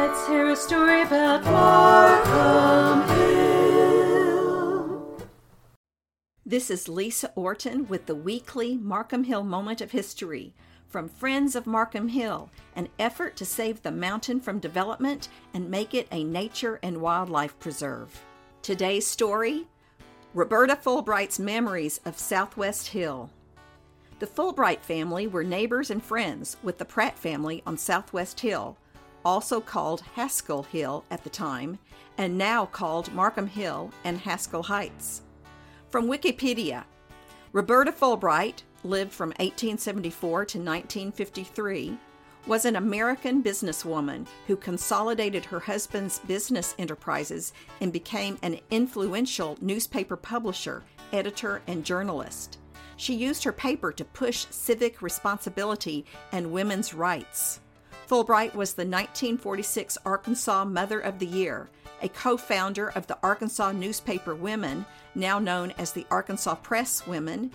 Let's hear a story about Markham Hill. This is Lisa Orton with the weekly Markham Hill Moment of History from Friends of Markham Hill, an effort to save the mountain from development and make it a nature and wildlife preserve. Today's story Roberta Fulbright's Memories of Southwest Hill. The Fulbright family were neighbors and friends with the Pratt family on Southwest Hill, also called Haskell Hill at the time, and now called Markham Hill and Haskell Heights. From Wikipedia, Roberta Fulbright lived from 1874 to 1953, was an American businesswoman who consolidated her husband's business enterprises and became an influential newspaper publisher, editor, and journalist. She used her paper to push civic responsibility and women's rights. Fulbright was the 1946 Arkansas Mother of the Year, a co founder of the Arkansas newspaper Women, now known as the Arkansas Press Women,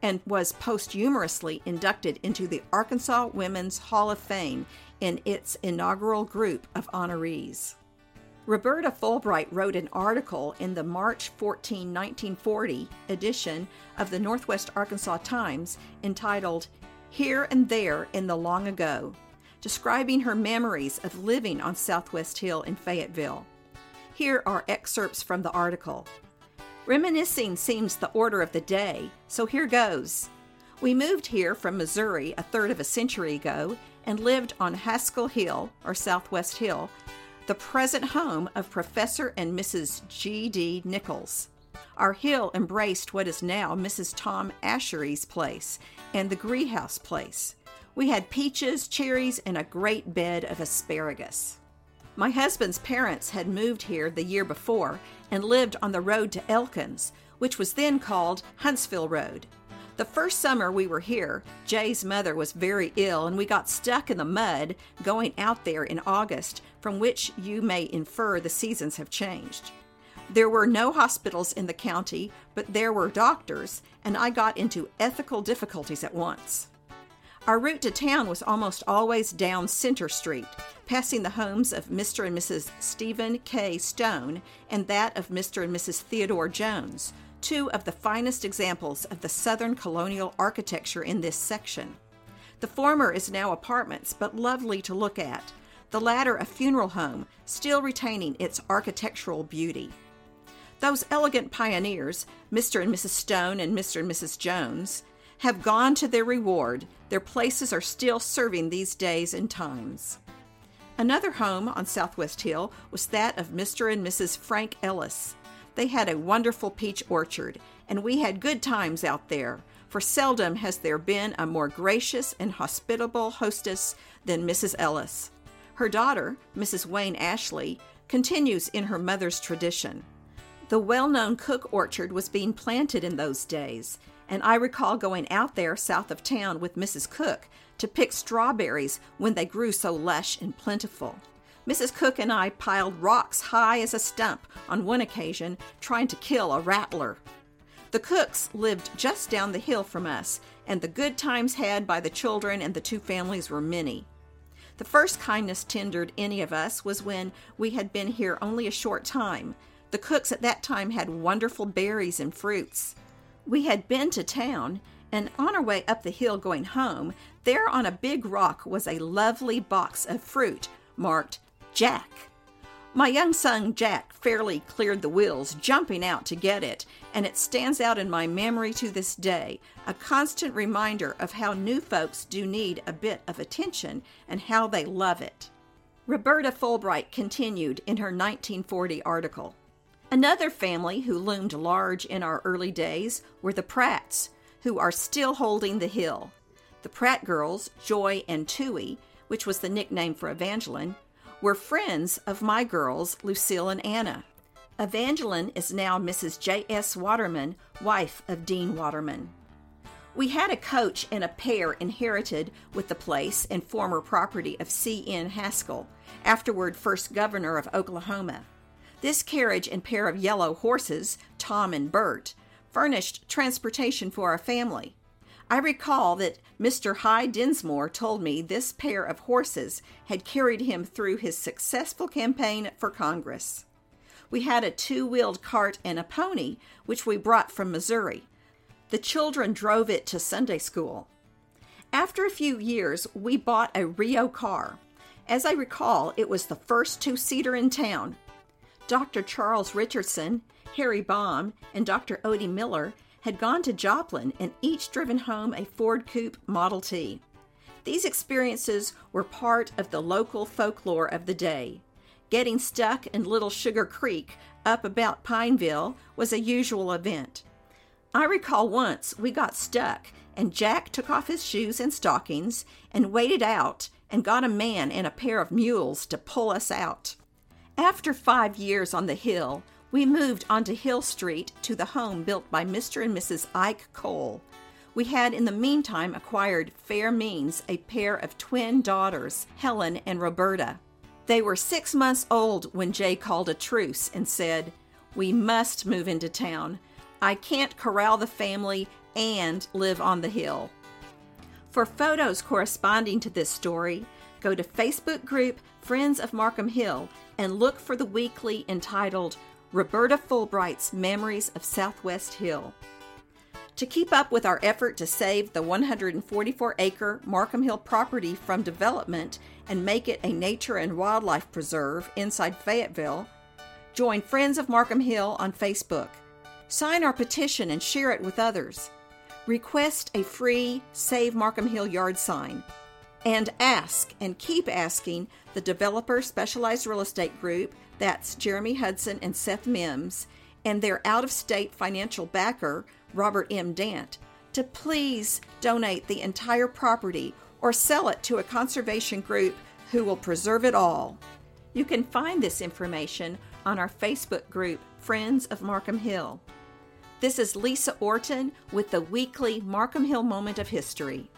and was posthumously inducted into the Arkansas Women's Hall of Fame in its inaugural group of honorees. Roberta Fulbright wrote an article in the March 14, 1940 edition of the Northwest Arkansas Times entitled Here and There in the Long Ago, describing her memories of living on Southwest Hill in Fayetteville. Here are excerpts from the article. Reminiscing seems the order of the day, so here goes. We moved here from Missouri a third of a century ago and lived on Haskell Hill, or Southwest Hill, the present home of Professor and Mrs. G. D. Nichols. Our hill embraced what is now Mrs. Tom Ashery's place and the Greehouse place. We had peaches, cherries, and a great bed of asparagus. My husband's parents had moved here the year before and lived on the road to Elkins, which was then called Huntsville Road. The first summer we were here, Jay's mother was very ill and we got stuck in the mud going out there in August, from which you may infer the seasons have changed. There were no hospitals in the county, but there were doctors, and I got into ethical difficulties at once. Our route to town was almost always down Center Street, passing the homes of Mr. and Mrs. Stephen K. Stone and that of Mr. and Mrs. Theodore Jones, two of the finest examples of the Southern colonial architecture in this section. The former is now apartments, but lovely to look at, the latter a funeral home, still retaining its architectural beauty. Those elegant pioneers, Mr. and Mrs. Stone and Mr. and Mrs. Jones, have gone to their reward. Their places are still serving these days and times. Another home on Southwest Hill was that of Mr. and Mrs. Frank Ellis. They had a wonderful peach orchard, and we had good times out there, for seldom has there been a more gracious and hospitable hostess than Mrs. Ellis. Her daughter, Mrs. Wayne Ashley, continues in her mother's tradition. The well known Cook Orchard was being planted in those days, and I recall going out there south of town with Mrs. Cook to pick strawberries when they grew so lush and plentiful. Mrs. Cook and I piled rocks high as a stump on one occasion trying to kill a rattler. The Cooks lived just down the hill from us, and the good times had by the children and the two families were many. The first kindness tendered any of us was when we had been here only a short time. The Cooks at that time had wonderful berries and fruits. We had been to town, and on our way up the hill going home, there on a big rock was a lovely box of fruit marked Jack. My young son Jack fairly cleared the wheels, jumping out to get it, and it stands out in my memory to this day, a constant reminder of how new folks do need a bit of attention and how they love it. Roberta Fulbright continued in her 1940 article. Another family who loomed large in our early days were the Pratts, who are still holding the hill. The Pratt girls, Joy and Tui, which was the nickname for Evangeline, were friends of my girls, Lucille and Anna. Evangeline is now Mrs. J.S. Waterman, wife of Dean Waterman. We had a coach and a pair inherited with the place and former property of C.N. Haskell, afterward first governor of Oklahoma. This carriage and pair of yellow horses, Tom and Bert, furnished transportation for our family. I recall that Mr. Hugh Dinsmore told me this pair of horses had carried him through his successful campaign for Congress. We had a two wheeled cart and a pony, which we brought from Missouri. The children drove it to Sunday school. After a few years, we bought a Reo car. As I recall, it was the first two seater in town. Dr. Charles Richardson, Harry Baum, and Dr. Odie Miller had gone to Joplin and each driven home a Ford Coupe Model T. These experiences were part of the local folklore of the day. Getting stuck in Little Sugar Creek up about Pineville was a usual event. I recall once we got stuck and Jack took off his shoes and stockings and waded out and got a man and a pair of mules to pull us out. After five years on the hill, we moved onto Hill Street to the home built by Mr. and Mrs. Ike Cole. We had in the meantime acquired fair means a pair of twin daughters, Helen and Roberta. They were six months old when Jay called a truce and said, We must move into town. I can't corral the family and live on the hill. For photos corresponding to this story, go to Facebook group Friends of Markham Hill and look for the weekly entitled Roberta Fulbright's Memories of Southwest Hill. To keep up with our effort to save the 144 acre Markham Hill property from development and make it a nature and wildlife preserve inside Fayetteville, join Friends of Markham Hill on Facebook. Sign our petition and share it with others. Request a free Save Markham Hill yard sign. And ask and keep asking the Developer Specialized Real Estate Group, that's Jeremy Hudson and Seth Mims, and their out of state financial backer, Robert M. Dant, to please donate the entire property or sell it to a conservation group who will preserve it all. You can find this information on our Facebook group, Friends of Markham Hill. This is Lisa Orton with the weekly Markham Hill Moment of History.